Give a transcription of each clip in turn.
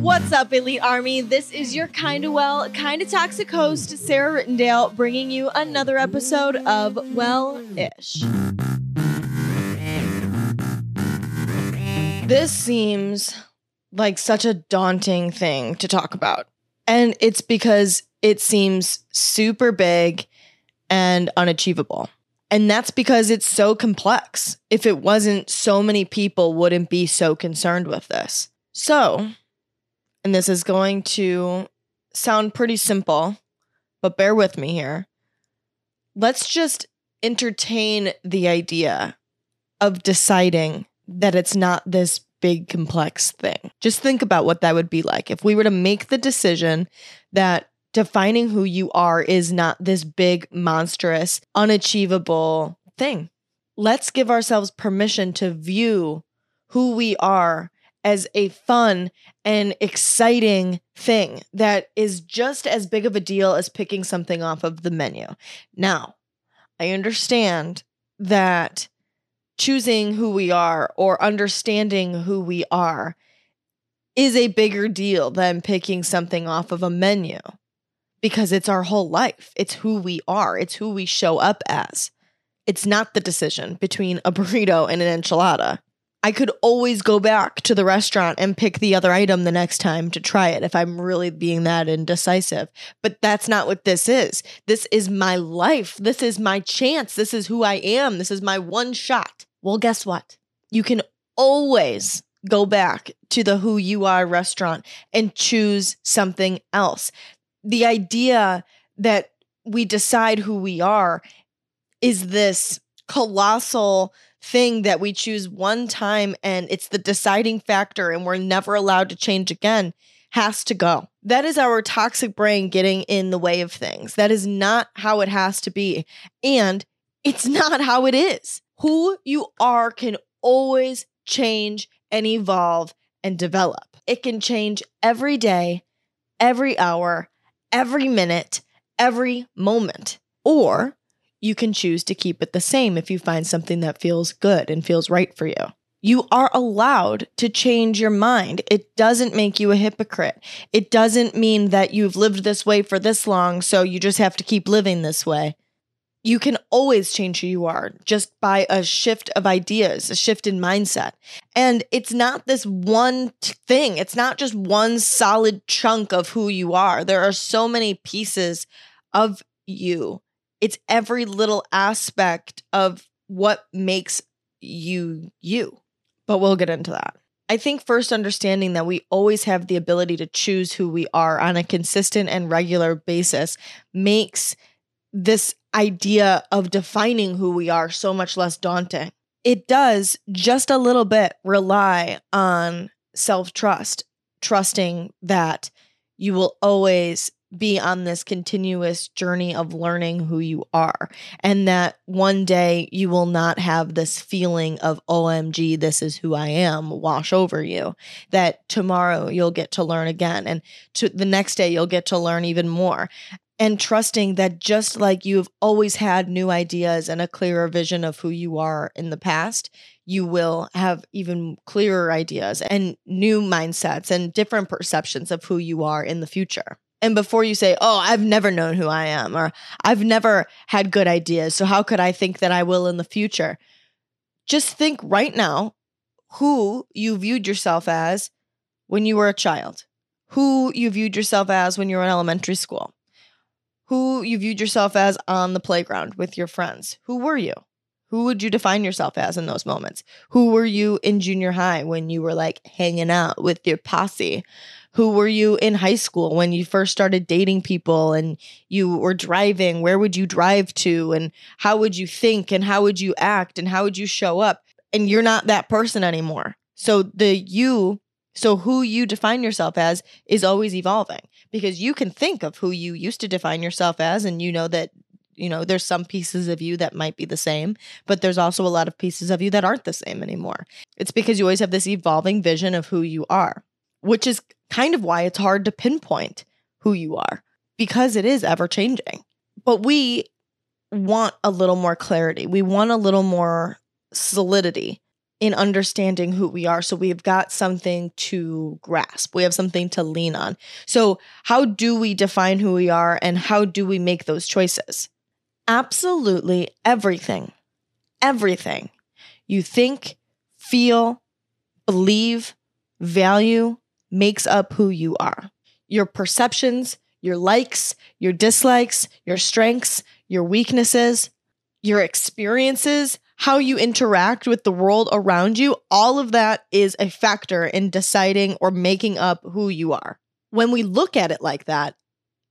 What's up, Elite Army? This is your kinda well, kinda toxic host, Sarah Rittendale, bringing you another episode of Well Ish. This seems like such a daunting thing to talk about. And it's because it seems super big and unachievable. And that's because it's so complex. If it wasn't, so many people wouldn't be so concerned with this. So, and this is going to sound pretty simple, but bear with me here. Let's just entertain the idea of deciding that it's not this big complex thing. Just think about what that would be like if we were to make the decision that defining who you are is not this big, monstrous, unachievable thing. Let's give ourselves permission to view who we are as a fun and exciting thing that is just as big of a deal as picking something off of the menu. Now, I understand that choosing who we are or understanding who we are is a bigger deal than picking something off of a menu because it's our whole life. It's who we are, it's who we show up as. It's not the decision between a burrito and an enchilada. I could always go back to the restaurant and pick the other item the next time to try it if I'm really being that indecisive. But that's not what this is. This is my life. This is my chance. This is who I am. This is my one shot. Well, guess what? You can always go back to the who you are restaurant and choose something else. The idea that we decide who we are is this colossal thing that we choose one time and it's the deciding factor and we're never allowed to change again has to go. That is our toxic brain getting in the way of things. That is not how it has to be. And it's not how it is. Who you are can always change and evolve and develop. It can change every day, every hour, every minute, every moment. Or you can choose to keep it the same if you find something that feels good and feels right for you. You are allowed to change your mind. It doesn't make you a hypocrite. It doesn't mean that you've lived this way for this long, so you just have to keep living this way you can always change who you are just by a shift of ideas, a shift in mindset. And it's not this one thing, it's not just one solid chunk of who you are. There are so many pieces of you. It's every little aspect of what makes you you. But we'll get into that. I think first understanding that we always have the ability to choose who we are on a consistent and regular basis makes this idea of defining who we are so much less daunting. It does just a little bit rely on self trust, trusting that you will always be on this continuous journey of learning who you are, and that one day you will not have this feeling of, OMG, this is who I am, wash over you. That tomorrow you'll get to learn again, and to the next day you'll get to learn even more and trusting that just like you've always had new ideas and a clearer vision of who you are in the past, you will have even clearer ideas and new mindsets and different perceptions of who you are in the future. And before you say, Oh, I've never known who I am, or I've never had good ideas, so how could I think that I will in the future? Just think right now who you viewed yourself as when you were a child, who you viewed yourself as when you were in elementary school, who you viewed yourself as on the playground with your friends. Who were you? Who would you define yourself as in those moments? Who were you in junior high when you were like hanging out with your posse? Who were you in high school when you first started dating people and you were driving? Where would you drive to? And how would you think? And how would you act? And how would you show up? And you're not that person anymore. So the you, so who you define yourself as is always evolving because you can think of who you used to define yourself as and you know that you know there's some pieces of you that might be the same but there's also a lot of pieces of you that aren't the same anymore. It's because you always have this evolving vision of who you are which is kind of why it's hard to pinpoint who you are because it is ever changing but we want a little more clarity. We want a little more solidity in understanding who we are. So we've got something to grasp, we have something to lean on. So, how do we define who we are and how do we make those choices? Absolutely everything, everything you think, feel, believe, value makes up who you are. Your perceptions, your likes, your dislikes, your strengths, your weaknesses, your experiences, how you interact with the world around you, all of that is a factor in deciding or making up who you are. When we look at it like that,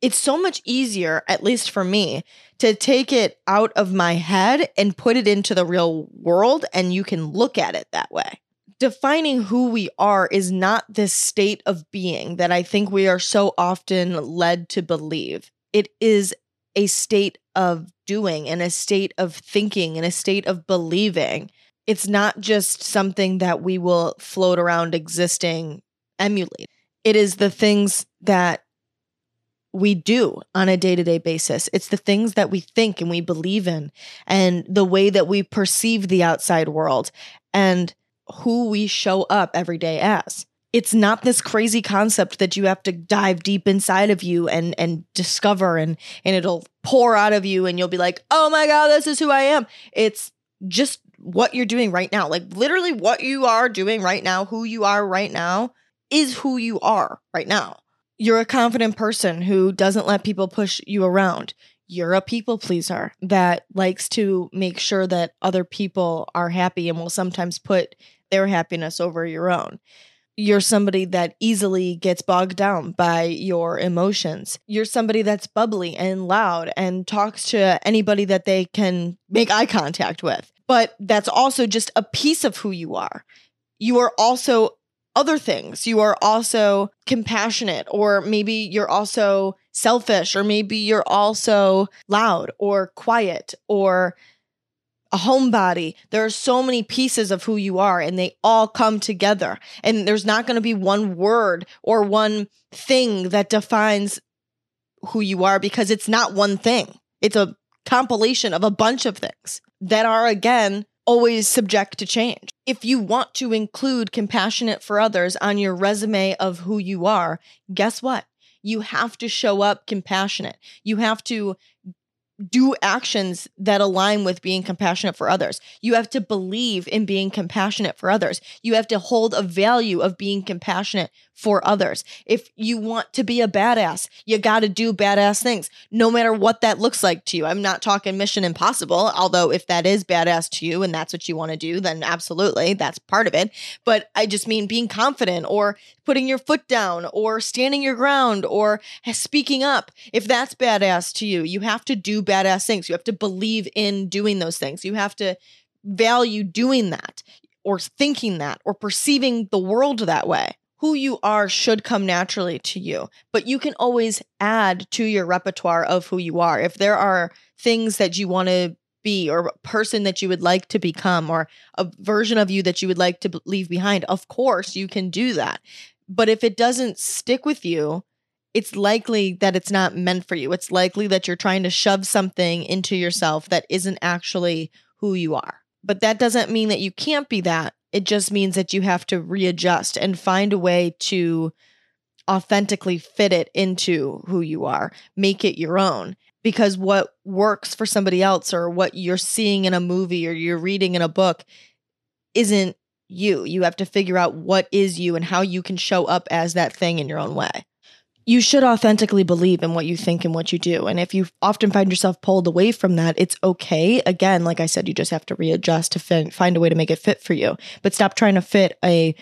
it's so much easier, at least for me, to take it out of my head and put it into the real world, and you can look at it that way. Defining who we are is not this state of being that I think we are so often led to believe. It is a state of doing and a state of thinking and a state of believing. It's not just something that we will float around existing, emulate. It is the things that we do on a day to day basis. It's the things that we think and we believe in, and the way that we perceive the outside world, and who we show up every day as it's not this crazy concept that you have to dive deep inside of you and and discover and and it'll pour out of you and you'll be like, "Oh my god, this is who I am." It's just what you're doing right now. Like literally what you are doing right now, who you are right now is who you are right now. You're a confident person who doesn't let people push you around. You're a people pleaser that likes to make sure that other people are happy and will sometimes put their happiness over your own you're somebody that easily gets bogged down by your emotions. You're somebody that's bubbly and loud and talks to anybody that they can make eye contact with. But that's also just a piece of who you are. You are also other things. You are also compassionate, or maybe you're also selfish, or maybe you're also loud or quiet or a homebody. There are so many pieces of who you are, and they all come together. And there's not going to be one word or one thing that defines who you are because it's not one thing. It's a compilation of a bunch of things that are, again, always subject to change. If you want to include compassionate for others on your resume of who you are, guess what? You have to show up compassionate. You have to do actions that align with being compassionate for others. You have to believe in being compassionate for others. You have to hold a value of being compassionate for others. If you want to be a badass, you got to do badass things, no matter what that looks like to you. I'm not talking mission impossible, although if that is badass to you and that's what you want to do, then absolutely, that's part of it. But I just mean being confident or putting your foot down or standing your ground or speaking up. If that's badass to you, you have to do badass things. You have to believe in doing those things. You have to value doing that or thinking that or perceiving the world that way who you are should come naturally to you, but you can always add to your repertoire of who you are. If there are things that you want to be or a person that you would like to become or a version of you that you would like to leave behind, of course you can do that. But if it doesn't stick with you, it's likely that it's not meant for you. It's likely that you're trying to shove something into yourself that isn't actually who you are. But that doesn't mean that you can't be that. It just means that you have to readjust and find a way to authentically fit it into who you are, make it your own. Because what works for somebody else or what you're seeing in a movie or you're reading in a book isn't you. You have to figure out what is you and how you can show up as that thing in your own way you should authentically believe in what you think and what you do. And if you often find yourself pulled away from that, it's okay. Again, like I said, you just have to readjust to fin- find a way to make it fit for you. But stop trying to fit a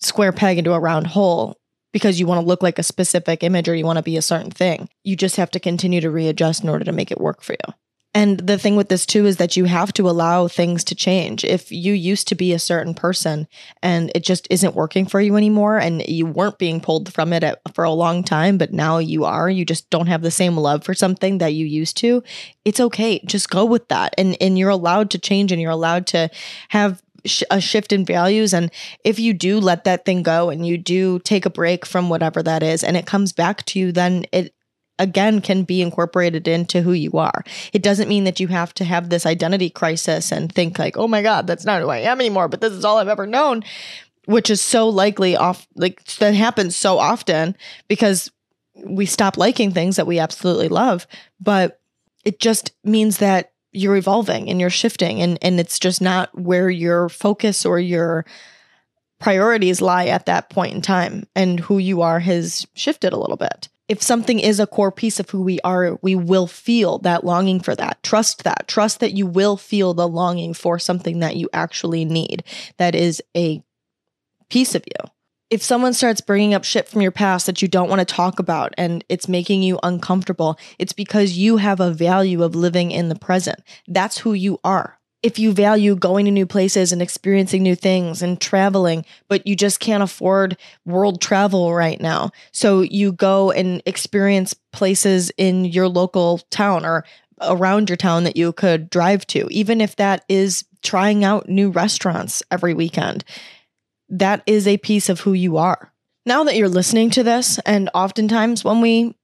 square peg into a round hole because you want to look like a specific image or you want to be a certain thing. You just have to continue to readjust in order to make it work for you. And the thing with this too is that you have to allow things to change. If you used to be a certain person and it just isn't working for you anymore and you weren't being pulled from it at, for a long time, but now you are, you just don't have the same love for something that you used to, it's okay. Just go with that. And and you're allowed to change and you're allowed to have a shift in values and if you do let that thing go and you do take a break from whatever that is and it comes back to you then it again can be incorporated into who you are. It doesn't mean that you have to have this identity crisis and think like, "Oh my god, that's not who I am anymore, but this is all I've ever known." Which is so likely off like that happens so often because we stop liking things that we absolutely love, but it just means that you're evolving and you're shifting and and it's just not where your focus or your priorities lie at that point in time and who you are has shifted a little bit if something is a core piece of who we are, we will feel that longing for that. Trust that. Trust that you will feel the longing for something that you actually need, that is a piece of you. If someone starts bringing up shit from your past that you don't want to talk about and it's making you uncomfortable, it's because you have a value of living in the present. That's who you are if you value going to new places and experiencing new things and traveling, but you just can't afford world travel right now. So you go and experience places in your local town or around your town that you could drive to, even if that is trying out new restaurants every weekend. That is a piece of who you are. Now that you're listening to this, and oftentimes when we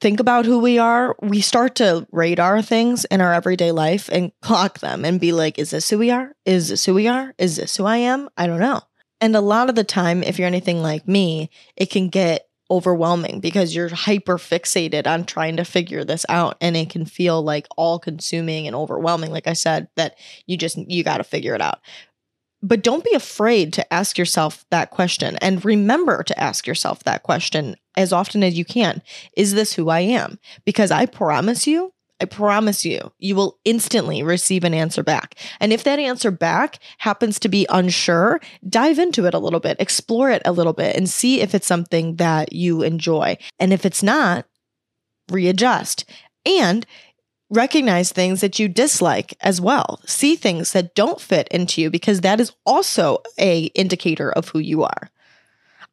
think about who we are, we start to radar things in our everyday life and clock them and be like, is this who we are? Is this who we are? Is this who I am? I don't know. And a lot of the time, if you're anything like me, it can get overwhelming because you're hyper fixated on trying to figure this out and it can feel like all consuming and overwhelming like i said that you just you got to figure it out but don't be afraid to ask yourself that question and remember to ask yourself that question as often as you can. Is this who I am? Because I promise you, I promise you, you will instantly receive an answer back. And if that answer back happens to be unsure, dive into it a little bit, explore it a little bit, and see if it's something that you enjoy. And if it's not, readjust. And recognize things that you dislike as well. See things that don't fit into you because that is also a indicator of who you are.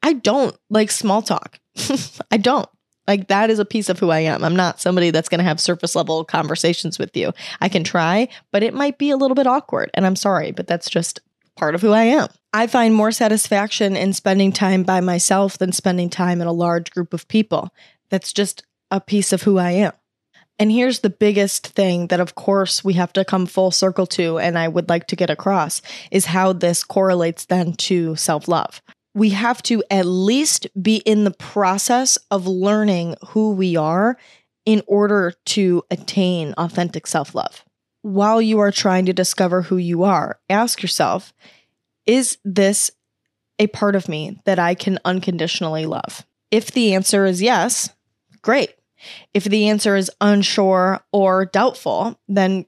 I don't like small talk. I don't. Like that is a piece of who I am. I'm not somebody that's going to have surface level conversations with you. I can try, but it might be a little bit awkward and I'm sorry, but that's just part of who I am. I find more satisfaction in spending time by myself than spending time in a large group of people. That's just a piece of who I am. And here's the biggest thing that, of course, we have to come full circle to, and I would like to get across is how this correlates then to self love. We have to at least be in the process of learning who we are in order to attain authentic self love. While you are trying to discover who you are, ask yourself is this a part of me that I can unconditionally love? If the answer is yes, great if the answer is unsure or doubtful, then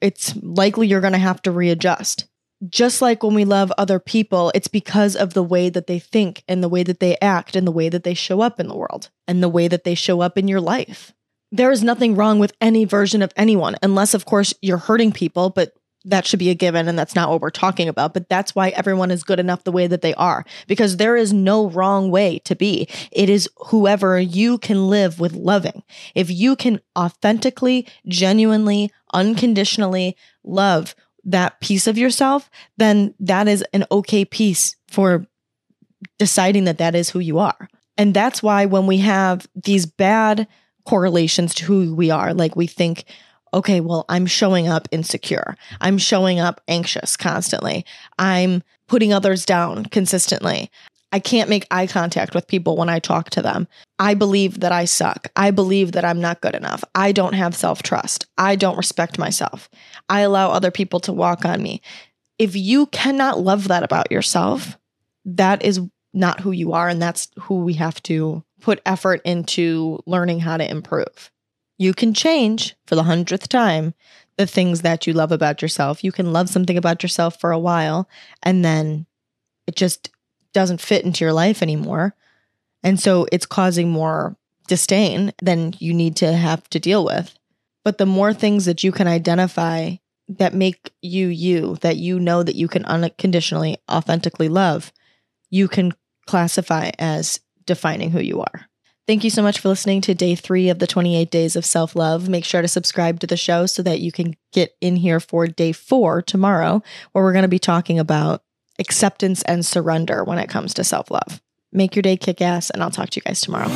it's likely you're going to have to readjust. Just like when we love other people, it's because of the way that they think and the way that they act and the way that they show up in the world and the way that they show up in your life. There is nothing wrong with any version of anyone, unless, of course, you're hurting people, but that should be a given and that's not what we're talking about but that's why everyone is good enough the way that they are because there is no wrong way to be. It is whoever you can live with loving. If you can authentically genuinely unconditionally love that piece of yourself then that is an okay piece for deciding that that is who you are. And that's why when we have these bad correlations to who we are like we think okay, well, I'm showing up insecure. I'm showing up anxious constantly. I'm putting others down consistently. I can't make eye contact with people when I talk to them. I believe that I suck. I believe that I'm not good enough. I don't have self trust. I don't respect myself. I allow other people to walk on me. If you cannot love that about yourself, that is not who you are. And that's who we have to put effort into learning how to improve. You can change for the hundredth time the things that you love about yourself. You can love something about yourself for a while and then it just doesn't fit into your life anymore. And so it's causing more disdain than you need to have to deal with. But the more things that you can identify that make you you, that you know that you can unconditionally, authentically love, you can classify as defining who you are. Thank you so much for listening to day three of the 28 days of self love. Make sure to subscribe to the show so that you can get in here for day four tomorrow, where we're going to be talking about acceptance and surrender when it comes to self love. Make your day kick ass, and I'll talk to you guys tomorrow.